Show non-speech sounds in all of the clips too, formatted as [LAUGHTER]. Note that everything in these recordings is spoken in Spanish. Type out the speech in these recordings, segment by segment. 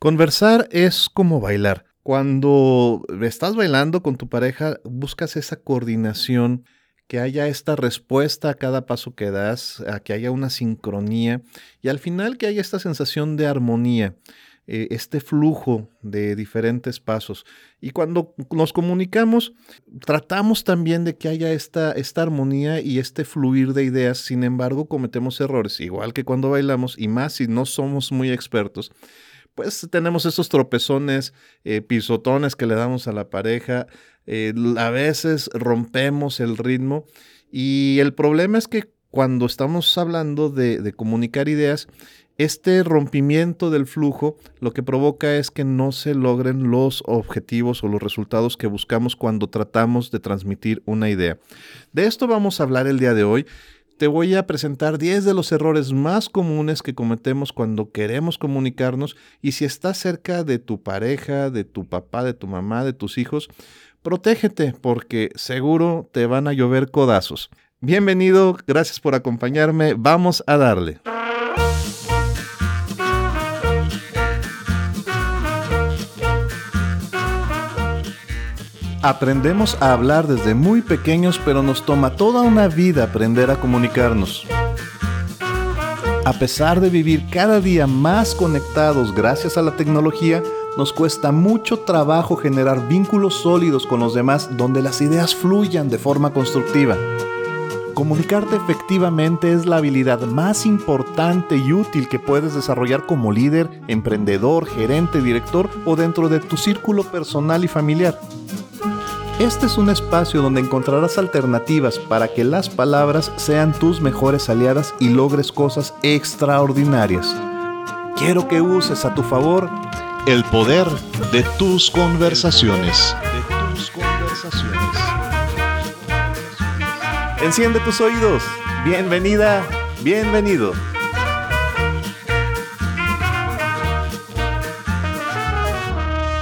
Conversar es como bailar. Cuando estás bailando con tu pareja, buscas esa coordinación, que haya esta respuesta a cada paso que das, a que haya una sincronía y al final que haya esta sensación de armonía, eh, este flujo de diferentes pasos. Y cuando nos comunicamos, tratamos también de que haya esta, esta armonía y este fluir de ideas, sin embargo cometemos errores, igual que cuando bailamos y más si no somos muy expertos pues tenemos esos tropezones, eh, pisotones que le damos a la pareja, eh, a veces rompemos el ritmo y el problema es que cuando estamos hablando de, comunicar ideas, este rompimiento del flujo lo que provoca es que no se logren los objetivos o los resultados que buscamos cuando tratamos de transmitir una idea. De esto vamos a hablar el día de hoy te voy a presentar 10 de los errores más comunes que cometemos cuando queremos comunicarnos y si estás cerca de tu pareja, de tu papá, de tu mamá, de tus hijos, protégete porque seguro te van a llover codazos. Bienvenido, gracias por acompañarme, vamos a darle. Aprendemos a hablar desde muy pequeños, pero nos toma toda una vida aprender a comunicarnos. A pesar de vivir cada día más conectados gracias a la tecnología, nos cuesta mucho trabajo generar vínculos sólidos con los demás donde las ideas fluyan de forma constructiva. Comunicarte efectivamente es la habilidad más importante y útil que puedes desarrollar como líder, emprendedor, gerente, director o dentro de tu círculo personal y familiar. Este es un espacio donde encontrarás alternativas para que las palabras sean tus mejores aliadas y logres cosas extraordinarias. Quiero que uses a tu favor el poder de tus conversaciones. De tus conversaciones. Enciende tus oídos. Bienvenida, bienvenido.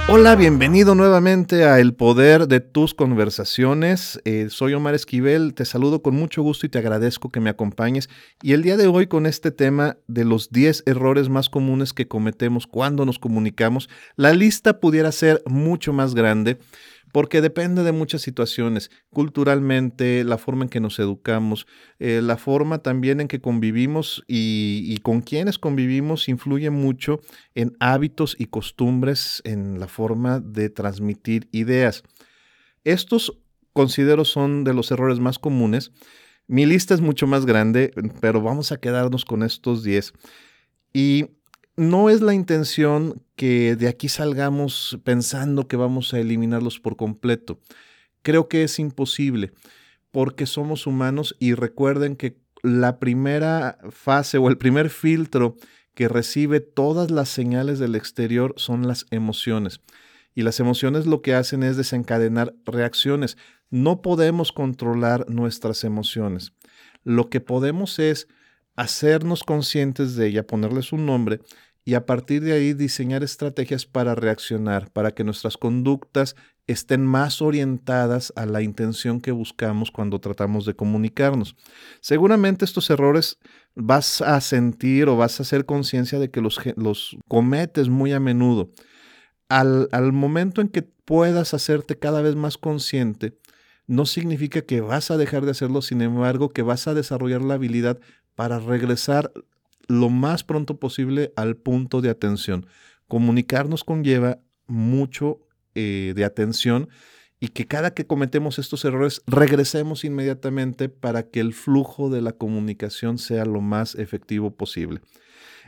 Hola, bienvenido nuevamente a El Poder de tus Conversaciones. Eh, soy Omar Esquivel, te saludo con mucho gusto y te agradezco que me acompañes. Y el día de hoy con este tema de los 10 errores más comunes que cometemos cuando nos comunicamos, la lista pudiera ser mucho más grande porque depende de muchas situaciones, culturalmente, la forma en que nos educamos, eh, la forma también en que convivimos y, con quienes convivimos influye mucho en hábitos y costumbres, en la forma de transmitir ideas. Estos considero son de los errores más comunes. Mi lista es mucho más grande, pero vamos a quedarnos con estos 10. Y no es la intención que de aquí salgamos pensando que vamos a eliminarlos por completo. Creo que es imposible porque somos humanos y recuerden que la primera fase o el primer filtro que recibe todas las señales del exterior son las emociones. Y las emociones lo que hacen es desencadenar reacciones. No podemos controlar nuestras emociones. Lo que podemos es hacernos conscientes de ella, ponerles un nombre y a partir de ahí diseñar estrategias para reaccionar, para que nuestras conductas estén más orientadas a la intención que buscamos cuando tratamos de comunicarnos. Seguramente estos errores vas a sentir o vas a hacer conciencia de que los, los, cometes muy a menudo. Al, al momento en que puedas hacerte cada vez más consciente, no significa que vas a dejar de hacerlo, sin embargo, que vas a desarrollar la habilidad para regresar lo más pronto posible al punto de atención. Comunicarnos conlleva mucho eh, de atención y que cada que cometemos estos errores regresemos inmediatamente para que el flujo de la comunicación sea lo más efectivo posible.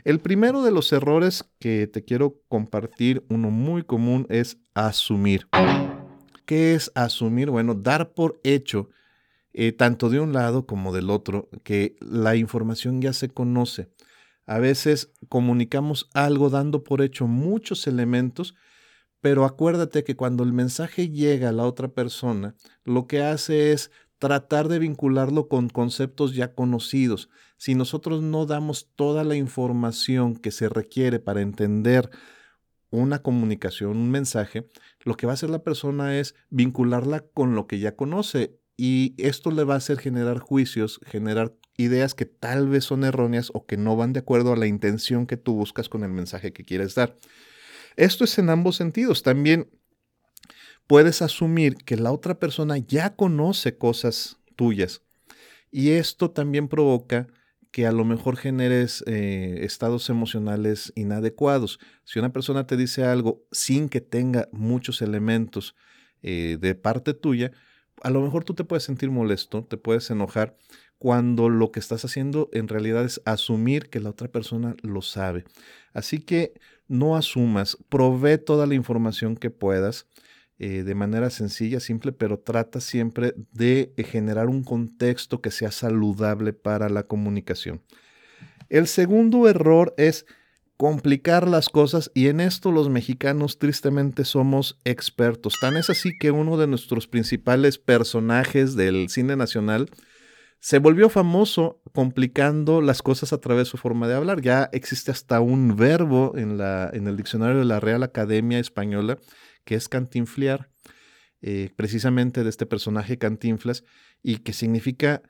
El primero de los errores que te quiero compartir, uno muy común, es asumir. ¿Qué es asumir? Bueno, dar por hecho, eh, tanto de un lado como del otro, que la información ya se conoce. A veces comunicamos algo dando por hecho muchos elementos, pero acuérdate que cuando el mensaje llega a la otra persona, lo que hace es tratar de vincularlo con conceptos ya conocidos. Si nosotros no damos toda la información que se requiere para entender una comunicación, un mensaje, lo que va a hacer la persona es vincularla con lo que ya conoce y esto le va a hacer generar juicios, generar ideas que tal vez son erróneas o que no van de acuerdo a la intención que tú buscas con el mensaje que quieres dar. Esto es en ambos sentidos. También puedes asumir que la otra persona ya conoce cosas tuyas y esto también provoca que a lo mejor generes eh, estados emocionales inadecuados. Si una persona te dice algo sin que tenga muchos elementos eh, de parte tuya, a lo mejor tú te puedes sentir molesto, te puedes enojar cuando lo que estás haciendo en realidad es asumir que la otra persona lo sabe. Así que no asumas, provee toda la información que puedas eh, de manera sencilla, simple, pero trata siempre de generar un contexto que sea saludable para la comunicación. El segundo error es complicar las cosas y en esto los mexicanos tristemente somos expertos. Tan es así que uno de nuestros principales personajes del cine nacional se volvió famoso complicando las cosas a través de su forma de hablar. Ya existe hasta un verbo en, la, en el diccionario de la Real Academia Española que es cantinfliar, eh, precisamente de este personaje Cantinflas, y que significa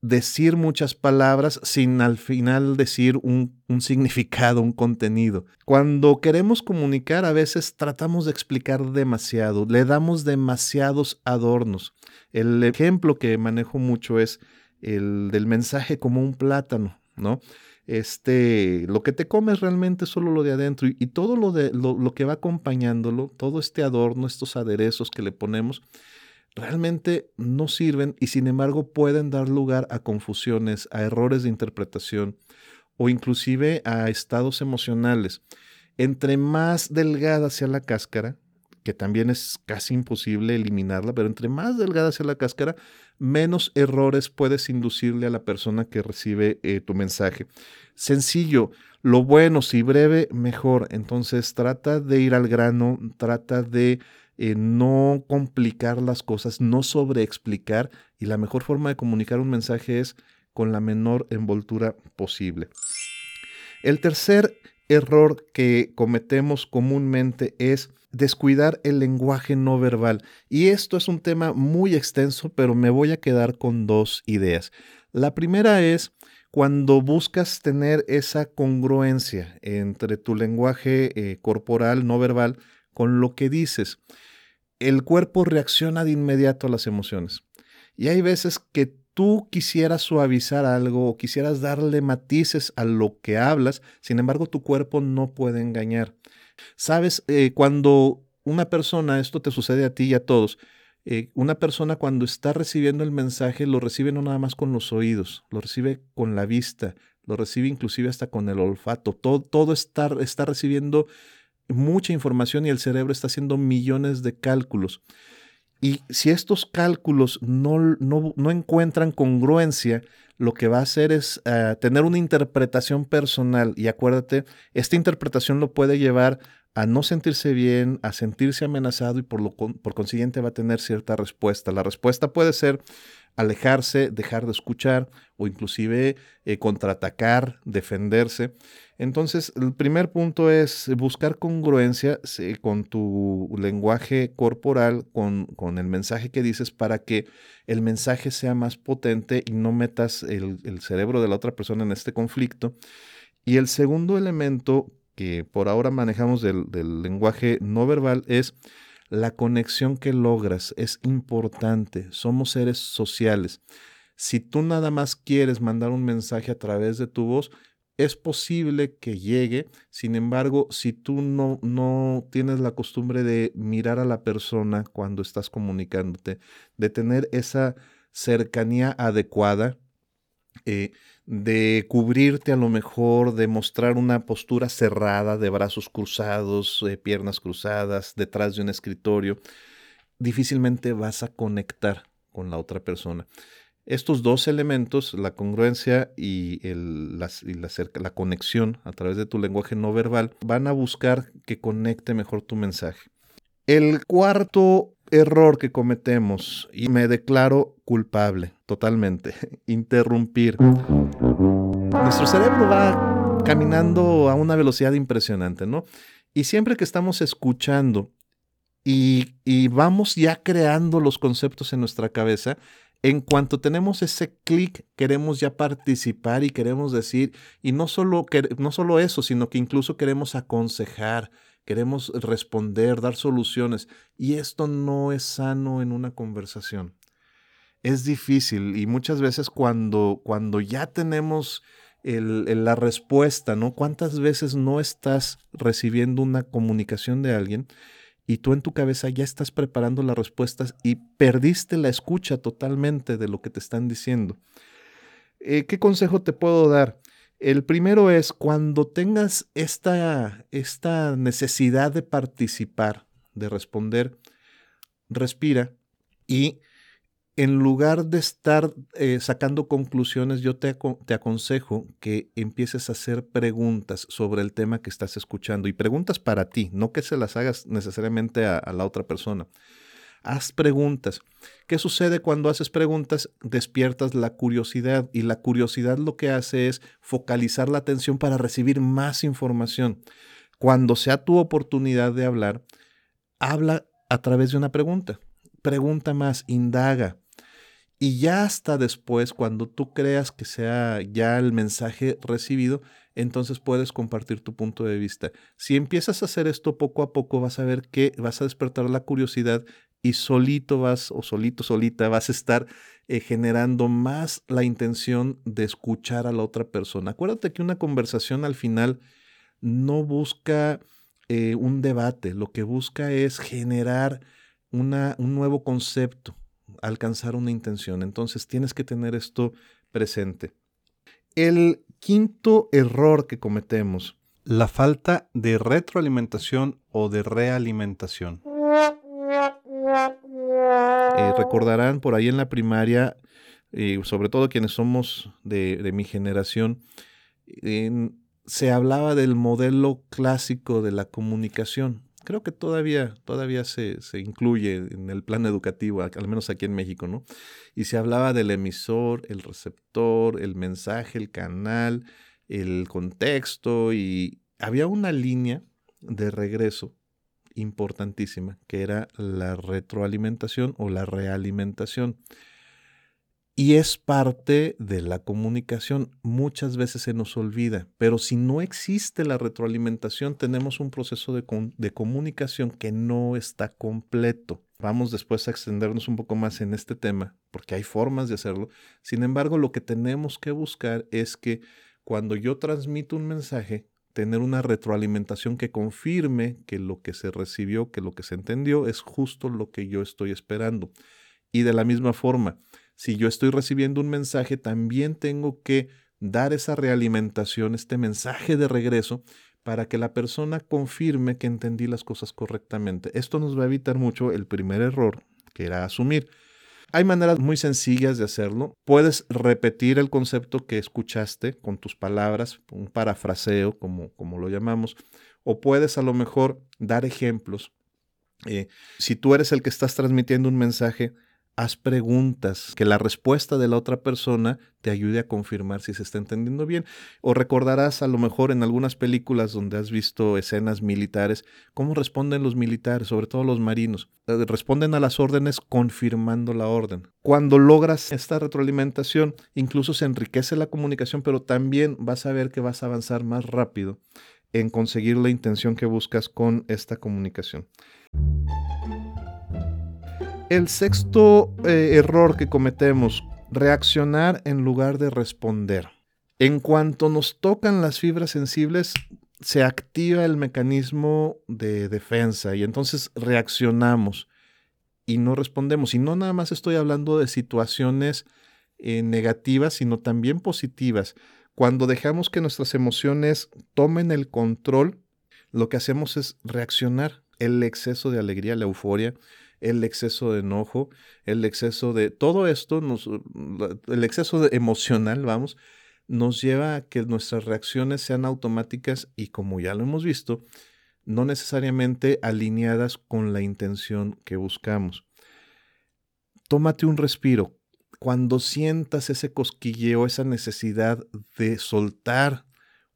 decir muchas palabras sin al final decir un, un, significado, un contenido. Cuando queremos comunicar a veces tratamos de explicar demasiado, le damos demasiados adornos. El ejemplo que manejo mucho es el del mensaje como un plátano, ¿no? este, lo que te comes realmente es solo lo de adentro y, todo lo, de, lo, que va acompañándolo, todo este adorno, estos aderezos que le ponemos, realmente no sirven y sin embargo pueden dar lugar a confusiones, a errores de interpretación o inclusive a estados emocionales. Entre más delgada sea la cáscara, que también es casi imposible eliminarla, pero entre más delgada sea la cáscara, menos errores puedes inducirle a la persona que recibe eh, tu mensaje. Sencillo, lo bueno, si breve, mejor. Entonces trata de ir al grano, trata de eh, no complicar las cosas, no sobreexplicar y la mejor forma de comunicar un mensaje es con la menor envoltura posible. El tercer error que cometemos comúnmente es descuidar el lenguaje no verbal. Y esto es un tema muy extenso, pero me voy a quedar con dos ideas. La primera es cuando buscas tener esa congruencia entre tu lenguaje eh, corporal no verbal con lo que dices. El cuerpo reacciona de inmediato a las emociones. Y hay veces que tú quisieras suavizar algo o quisieras darle matices a lo que hablas, sin embargo tu cuerpo no puede engañar. Sabes, eh, cuando una persona, esto te sucede a ti y a todos, eh, una persona cuando está recibiendo el mensaje lo recibe no nada más con los oídos, lo recibe con la vista, lo recibe inclusive hasta con el olfato. Todo, todo está, está recibiendo mucha información y el cerebro está haciendo millones de cálculos. Y si estos cálculos no, no, encuentran congruencia, lo que va a hacer es eh, tener una interpretación personal. Y acuérdate, esta interpretación lo puede llevar a no sentirse bien, a sentirse amenazado y por, lo, por consiguiente va a tener cierta respuesta. La respuesta puede ser alejarse, dejar de escuchar o inclusive eh, contraatacar, defenderse. Entonces, el primer punto es buscar congruencia con tu lenguaje corporal, con, con, el mensaje que dices, para que el mensaje sea más potente y no metas el, cerebro de la otra persona en este conflicto. Y el segundo elemento que por ahora manejamos del, del lenguaje no verbal es la conexión que logras es importante. Somos seres sociales. Si tú nada más quieres mandar un mensaje a través de tu voz, es posible que llegue. Sin embargo, si tú no, no tienes la costumbre de mirar a la persona cuando estás comunicándote, de tener esa cercanía adecuada, eh, de cubrirte a lo mejor, de mostrar una postura cerrada, de brazos cruzados, eh, piernas cruzadas, detrás de un escritorio, difícilmente vas a conectar con la otra persona. Estos dos elementos, la congruencia y, la, la, conexión a través de tu lenguaje no verbal, van a buscar que conecte mejor tu mensaje. El cuarto error que cometemos, y me declaro culpable totalmente, [LAUGHS] interrumpir. Nuestro cerebro va caminando a una velocidad impresionante, ¿no? Y siempre que estamos escuchando y, y vamos ya creando los conceptos en nuestra cabeza, en cuanto tenemos ese clic, queremos ya participar y queremos decir, y no solo, no solo eso, sino que incluso queremos aconsejar, queremos responder, dar soluciones, y esto no es sano en una conversación. Es difícil y muchas veces cuando, cuando ya tenemos la respuesta, ¿no? ¿Cuántas veces no estás recibiendo una comunicación de alguien y tú en tu cabeza ya estás preparando las respuestas y perdiste la escucha totalmente de lo que te están diciendo. Eh, ¿Qué consejo te puedo dar? El primero es cuando tengas esta, esta necesidad de participar, de responder, respira y en lugar de estar eh, sacando conclusiones, yo te, te, aconsejo que empieces a hacer preguntas sobre el tema que estás escuchando y preguntas para ti, no que se las hagas necesariamente a, a la otra persona. Haz preguntas. ¿Qué sucede cuando haces preguntas? Despiertas la curiosidad y la curiosidad lo que hace es focalizar la atención para recibir más información. Cuando sea tu oportunidad de hablar, habla a través de una pregunta. Pregunta más, indaga, y ya hasta después, cuando tú creas que sea ya el mensaje recibido, entonces puedes compartir tu punto de vista. Si empiezas a hacer esto poco a poco, vas a ver que vas a despertar la curiosidad y solito vas, o solito, solita, vas a estar eh, generando más la intención de escuchar a la otra persona. Acuérdate que una conversación al final no busca eh, un debate, lo que busca es generar una, un nuevo concepto alcanzar una intención. Entonces tienes que tener esto presente. El quinto error que cometemos, la falta de retroalimentación o de realimentación. Eh, recordarán por ahí en la primaria, eh, sobre todo quienes somos de, mi generación, se hablaba del modelo clásico de la comunicación creo que todavía, todavía se, incluye en el plan educativo, al menos aquí en México, ¿no? Y se hablaba del emisor, el receptor, el mensaje, el canal, el contexto, y había una línea de regreso importantísima, que era la retroalimentación o la realimentación. Y es parte de la comunicación. Muchas veces se nos olvida, pero si no existe la retroalimentación, tenemos un proceso de, de, comunicación que no está completo. Vamos después a extendernos un poco más en este tema, porque hay formas de hacerlo. Sin embargo, lo que tenemos que buscar es que cuando yo transmito un mensaje, tener una retroalimentación que confirme que lo que se recibió, que lo que se entendió es justo lo que yo estoy esperando. Y de la misma forma, si yo estoy recibiendo un mensaje, también tengo que dar esa realimentación, este mensaje de regreso, para que la persona confirme que entendí las cosas correctamente. Esto nos va a evitar mucho el primer error, que era asumir. Hay maneras muy sencillas de hacerlo. Puedes repetir el concepto que escuchaste con tus palabras, un parafraseo, como, como lo llamamos, o puedes a lo mejor dar ejemplos. Eh, si tú eres el que estás transmitiendo un mensaje, haz preguntas, que la respuesta de la otra persona te ayude a confirmar si se está entendiendo bien. O recordarás a lo mejor en algunas películas donde has visto escenas militares, cómo responden los militares, sobre todo los marinos. Eh, responden a las órdenes confirmando la orden. Cuando logras esta retroalimentación, incluso se enriquece la comunicación, pero también vas a ver que vas a avanzar más rápido en conseguir la intención que buscas con esta comunicación. El sexto eh, error que cometemos, reaccionar en lugar de responder. En cuanto nos tocan las fibras sensibles, se activa el mecanismo de defensa y entonces reaccionamos y no respondemos. Y no nada más estoy hablando de situaciones eh, negativas, sino también positivas. Cuando dejamos que nuestras emociones tomen el control, lo que hacemos es reaccionar. El exceso de alegría, la euforia, el exceso de enojo, el exceso de todo esto, el exceso emocional, vamos, nos lleva a que nuestras reacciones sean automáticas y como ya lo hemos visto, no necesariamente alineadas con la intención que buscamos. Tómate un respiro. Cuando sientas ese cosquilleo, esa necesidad de soltar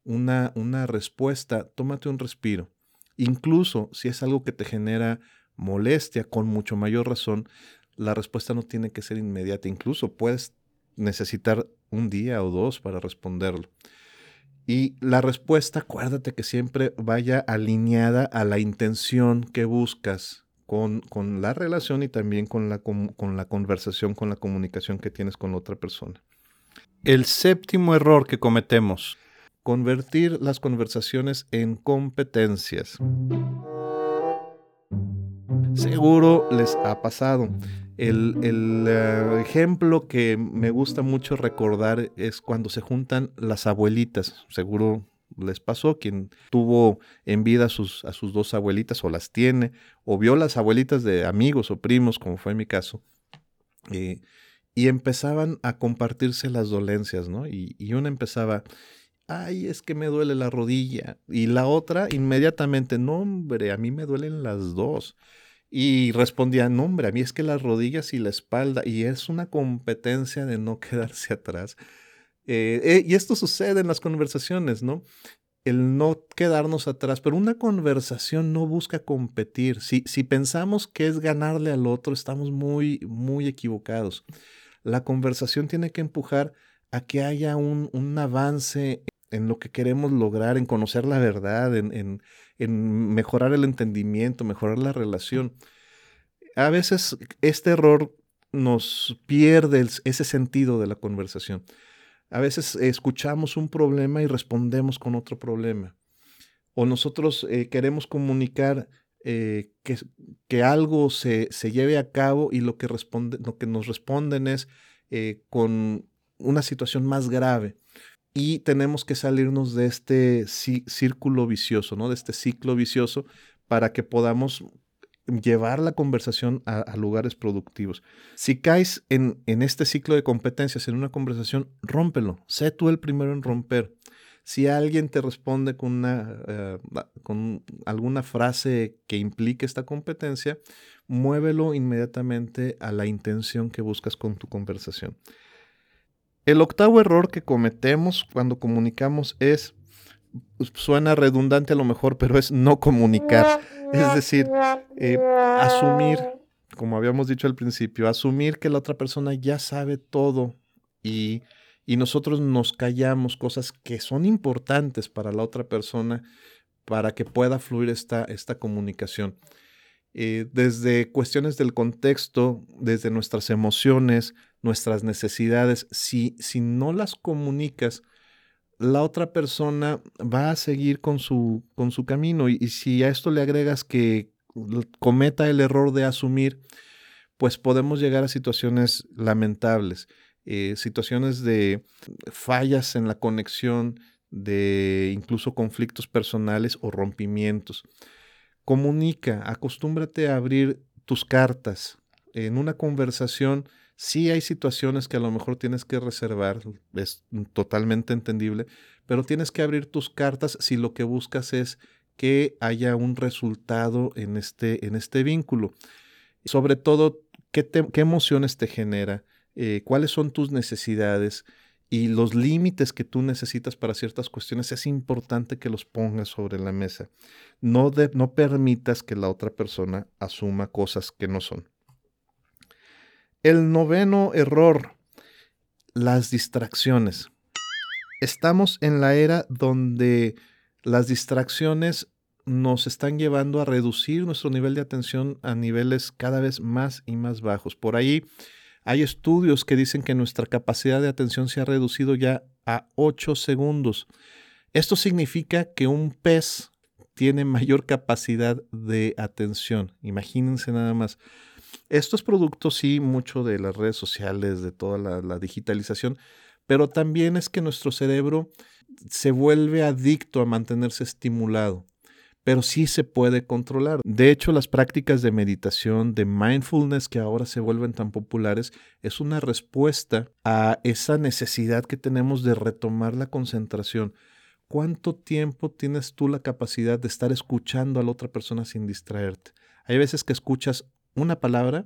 una, una respuesta, tómate un respiro. Incluso si es algo que te genera molestia, con mucho mayor razón, la respuesta no tiene que ser inmediata. Incluso puedes necesitar un día o dos para responderlo. Y la respuesta, acuérdate que siempre vaya alineada a la intención que buscas con, con la relación y también con la, con, con la conversación, con la comunicación que tienes con otra persona. El séptimo error que cometemos. Convertir las conversaciones en competencias. Seguro les ha pasado. El, eh, ejemplo que me gusta mucho recordar es cuando se juntan las abuelitas. Seguro les pasó quien tuvo en vida a sus, a sus dos abuelitas o las tiene, o vio las abuelitas de amigos o primos, como fue mi caso. Eh, y empezaban a compartirse las dolencias, ¿no? Y, y una empezaba, ay, es que me duele la rodilla. Y la otra inmediatamente, no, hombre, a mí me duelen las dos. Y respondía, no, hombre, a mí es que las rodillas y la espalda, y es una competencia de no [LAUGHS] quedarse atrás. Eh, eh, y esto sucede en las conversaciones, ¿no? El no quedarnos atrás, pero una conversación no busca competir. Si, si pensamos que es ganarle al otro, estamos muy, muy equivocados. La conversación tiene que empujar a que haya un, un avance en lo que queremos lograr, en conocer la verdad, en, mejorar el entendimiento, mejorar la relación. A veces este error nos pierde ese sentido de la conversación. A veces escuchamos un problema y respondemos con otro problema. O nosotros eh, queremos comunicar eh, que, que, algo se, lleve a cabo y lo que, lo que nos responden es eh, con una situación más grave y tenemos que salirnos de este círculo vicioso, ¿no? De este ciclo vicioso para que podamos llevar la conversación a, lugares productivos. Si caes en, este ciclo de competencias en una conversación, rómpelo. Sé tú el primero en romper. Si alguien te responde con, una, eh, con alguna frase que implique esta competencia, muévelo inmediatamente a la intención que buscas con tu conversación. El octavo error que cometemos cuando comunicamos es, pues, suena redundante a lo mejor, pero es no comunicar. Es decir, eh, asumir, como habíamos dicho al principio, asumir que la otra persona ya sabe todo y, nosotros nos callamos cosas que son importantes para la otra persona para que pueda fluir esta, esta comunicación. Eh, desde cuestiones del contexto, desde nuestras emociones, nuestras necesidades, si, si no las comunicas, la otra persona va a seguir con su, con su camino. Y, si a esto le agregas que cometa el error de asumir, pues podemos llegar a situaciones lamentables, eh, situaciones de fallas en la conexión, de incluso conflictos personales o rompimientos. Comunica, acostúmbrate a abrir tus cartas. En una conversación, sí hay situaciones que a lo mejor tienes que reservar, es totalmente entendible, pero tienes que abrir tus cartas si lo que buscas es que haya un resultado en este, en este vínculo. Sobre todo, ¿qué, qué emociones te genera? Eh, ¿Cuáles son tus necesidades? Y los límites que tú necesitas para ciertas cuestiones es importante que los pongas sobre la mesa. No, no permitas que la otra persona asuma cosas que no son. El noveno error, las distracciones. Estamos en la era donde las distracciones nos están llevando a reducir nuestro nivel de atención a niveles cada vez más y más bajos. Por ahí hay estudios que dicen que nuestra capacidad de atención se ha reducido ya a 8 segundos. Esto significa que un pez tiene mayor capacidad de atención. Imagínense nada más. Esto es producto, sí, mucho de las redes sociales, de toda la, la digitalización, pero también es que nuestro cerebro se vuelve adicto a mantenerse estimulado pero sí se puede controlar. De hecho, las prácticas de meditación, de mindfulness que ahora se vuelven tan populares, es una respuesta a esa necesidad que tenemos de retomar la concentración. ¿Cuánto tiempo tienes tú la capacidad de estar escuchando a la otra persona sin distraerte? Hay veces que escuchas una palabra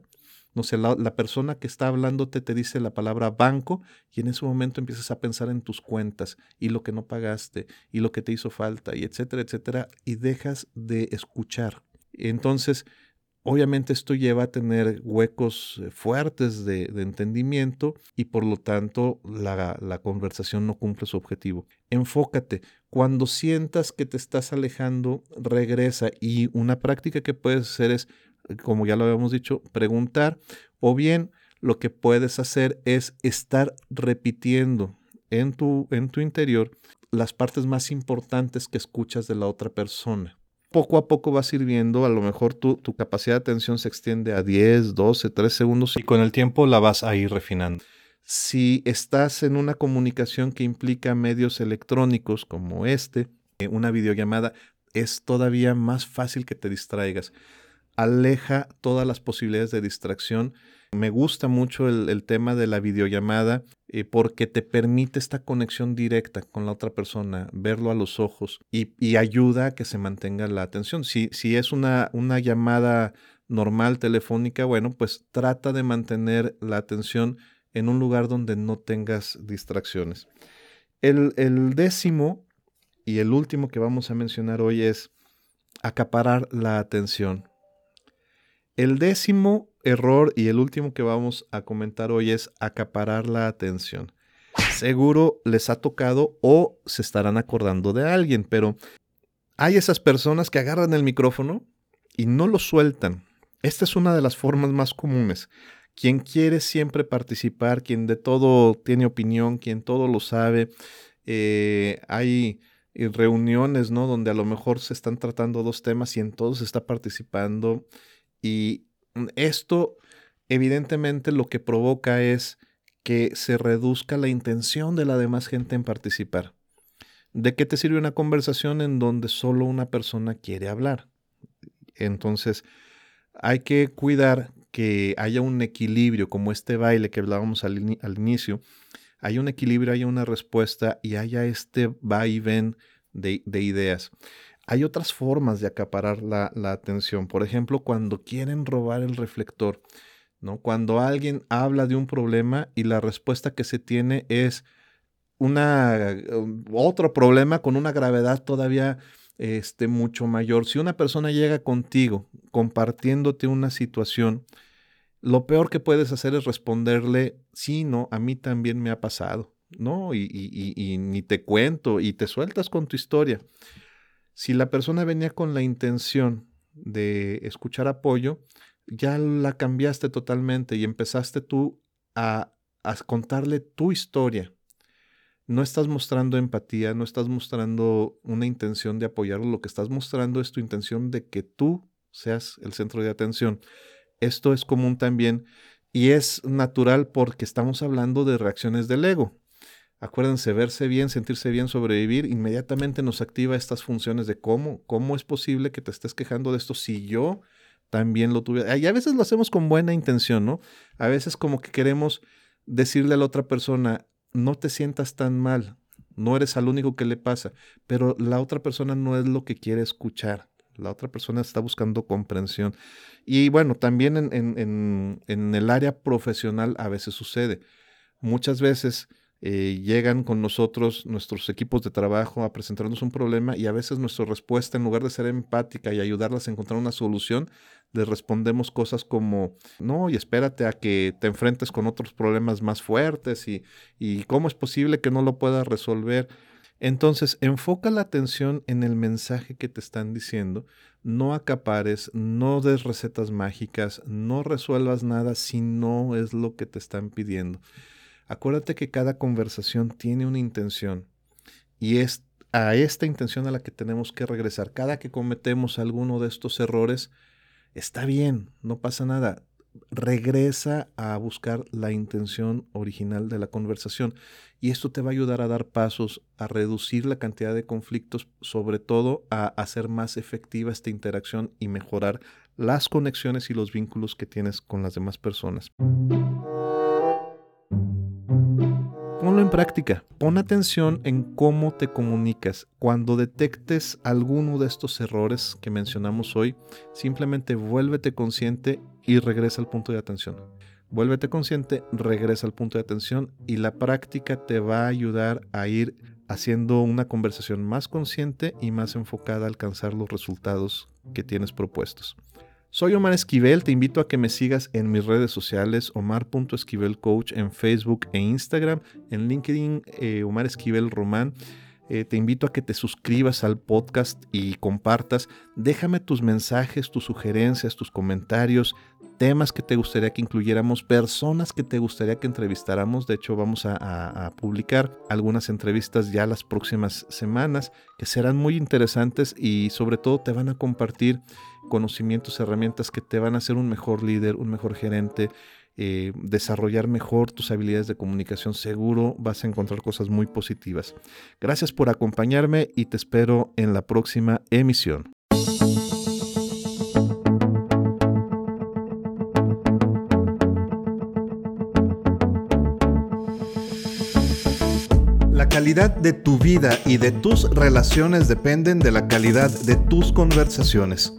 no sé, la, persona que está hablándote te dice la palabra banco y en ese momento empiezas a pensar en tus cuentas y lo que no pagaste y lo que te hizo falta y etcétera, etcétera, y dejas de escuchar. Entonces, Obviamente esto lleva a tener huecos eh, fuertes de, entendimiento y por lo tanto la, la, conversación no cumple su objetivo. Enfócate. Cuando sientas que te estás alejando, regresa y una práctica que puedes hacer es, como ya lo habíamos dicho, preguntar o bien lo que puedes hacer es estar repitiendo en tu, en tu interior las partes más importantes que escuchas de la otra persona. Poco a poco vas sirviendo, a lo mejor tu, tu capacidad de atención se extiende a 10, 12, 3 segundos. Y con el tiempo la vas a ir refinando. Si estás en una comunicación que implica medios electrónicos como este, eh, una videollamada, es todavía más fácil que te distraigas. Aleja todas las posibilidades de distracción me gusta mucho el, tema de la videollamada eh, porque te permite esta conexión directa con la otra persona, verlo a los ojos y, ayuda a que se mantenga la atención. Si, es una, una llamada normal telefónica, bueno, pues trata de mantener la atención en un lugar donde no tengas distracciones. El, el, décimo y el último que vamos a mencionar hoy es acaparar la atención. El décimo error y el último que vamos a comentar hoy es acaparar la atención. Seguro les ha tocado o se estarán acordando de alguien, pero hay esas personas que agarran el micrófono y no lo sueltan. Esta es una de las formas más comunes. Quien quiere siempre participar, quien de todo tiene opinión, quien todo lo sabe. Eh, hay reuniones, ¿no? Donde a lo mejor se están tratando dos temas y en todos está participando. Y esto evidentemente lo que provoca es que se reduzca la intención de la demás gente en participar. ¿De qué te sirve una conversación en donde solo una persona quiere hablar? Entonces, hay que cuidar que haya un equilibrio, como este baile que hablábamos al, inicio, hay un equilibrio, haya una respuesta y haya este va y ven de ideas. Hay otras formas de acaparar la, atención. Por ejemplo, cuando quieren robar el reflector, ¿no? Cuando alguien habla de un problema y la respuesta que se tiene es una, um, otro problema con una gravedad todavía este, mucho mayor. Si una persona llega contigo compartiéndote una situación, lo peor que puedes hacer es responderle, sí, no, a mí también me ha pasado, ¿no? Y, y ni te cuento y te sueltas con tu historia. Si la persona venía con la intención de escuchar apoyo, ya la cambiaste totalmente y empezaste tú a, contarle tu historia. No estás mostrando empatía, no estás mostrando una intención de apoyarlo, lo que estás mostrando es tu intención de que tú seas el centro de atención. Esto es común también y es natural porque estamos hablando de reacciones del ego. Acuérdense, verse bien, sentirse bien, sobrevivir, inmediatamente nos activa estas funciones de cómo, cómo es posible que te estés quejando de esto si yo también lo tuviera. Y a veces lo hacemos con buena intención, ¿no? A veces como que queremos decirle a la otra persona, no te sientas tan mal, no eres al único que le pasa, pero la otra persona no es lo que quiere escuchar. La otra persona está buscando comprensión. Y bueno, también en, en, en el área profesional a veces sucede. Muchas veces eh, llegan con nosotros nuestros equipos de trabajo a presentarnos un problema y a veces nuestra respuesta, en lugar de ser empática y ayudarlas a encontrar una solución, les respondemos cosas como, no, y espérate a que te enfrentes con otros problemas más fuertes y, y cómo es posible que no lo puedas resolver. Entonces, enfoca la atención en el mensaje que te están diciendo, no acapares, no des recetas mágicas, no resuelvas nada si no es lo que te están pidiendo. Acuérdate que cada conversación tiene una intención y es a esta intención a la que tenemos que regresar. Cada que cometemos alguno de estos errores, está bien, no pasa nada. Regresa a buscar la intención original de la conversación y esto te va a ayudar a dar pasos, a reducir la cantidad de conflictos, sobre todo a hacer más efectiva esta interacción y mejorar las conexiones y los vínculos que tienes con las demás personas. Ponlo en práctica. Pon atención en cómo te comunicas. Cuando detectes alguno de estos errores que mencionamos hoy, simplemente vuélvete consciente y regresa al punto de atención. Vuélvete consciente, regresa al punto de atención y la práctica te va a ayudar a ir haciendo una conversación más consciente y más enfocada a alcanzar los resultados que tienes propuestos. Soy Omar Esquivel, te invito a que me sigas en mis redes sociales, omar.esquivelcoach en Facebook e Instagram, en LinkedIn, eh, Omar Esquivel Román. Eh, te invito a que te suscribas al podcast y compartas. Déjame tus mensajes, tus sugerencias, tus comentarios, temas que te gustaría que incluyéramos, personas que te gustaría que entrevistáramos. De hecho, vamos a, publicar algunas entrevistas ya las próximas semanas que serán muy interesantes y sobre todo te van a compartir conocimientos, herramientas que te van a hacer un mejor líder, un mejor gerente, eh, desarrollar mejor tus habilidades de comunicación, seguro vas a encontrar cosas muy positivas. Gracias por acompañarme y te espero en la próxima emisión. La calidad de tu vida y de tus relaciones dependen de la calidad de tus conversaciones.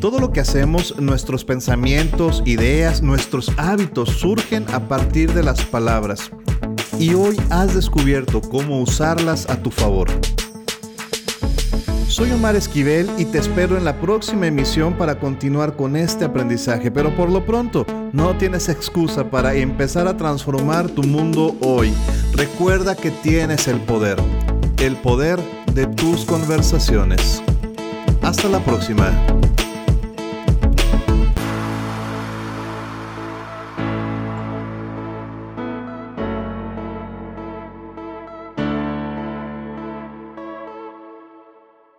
Todo lo que hacemos, nuestros pensamientos, ideas, nuestros hábitos surgen a partir de las palabras. Y hoy has descubierto cómo usarlas a tu favor. Soy Omar Esquivel y te espero en la próxima emisión para continuar con este aprendizaje, pero por lo pronto no tienes excusa para empezar a transformar tu mundo hoy. Recuerda que tienes el poder, el poder de tus conversaciones. Hasta la próxima.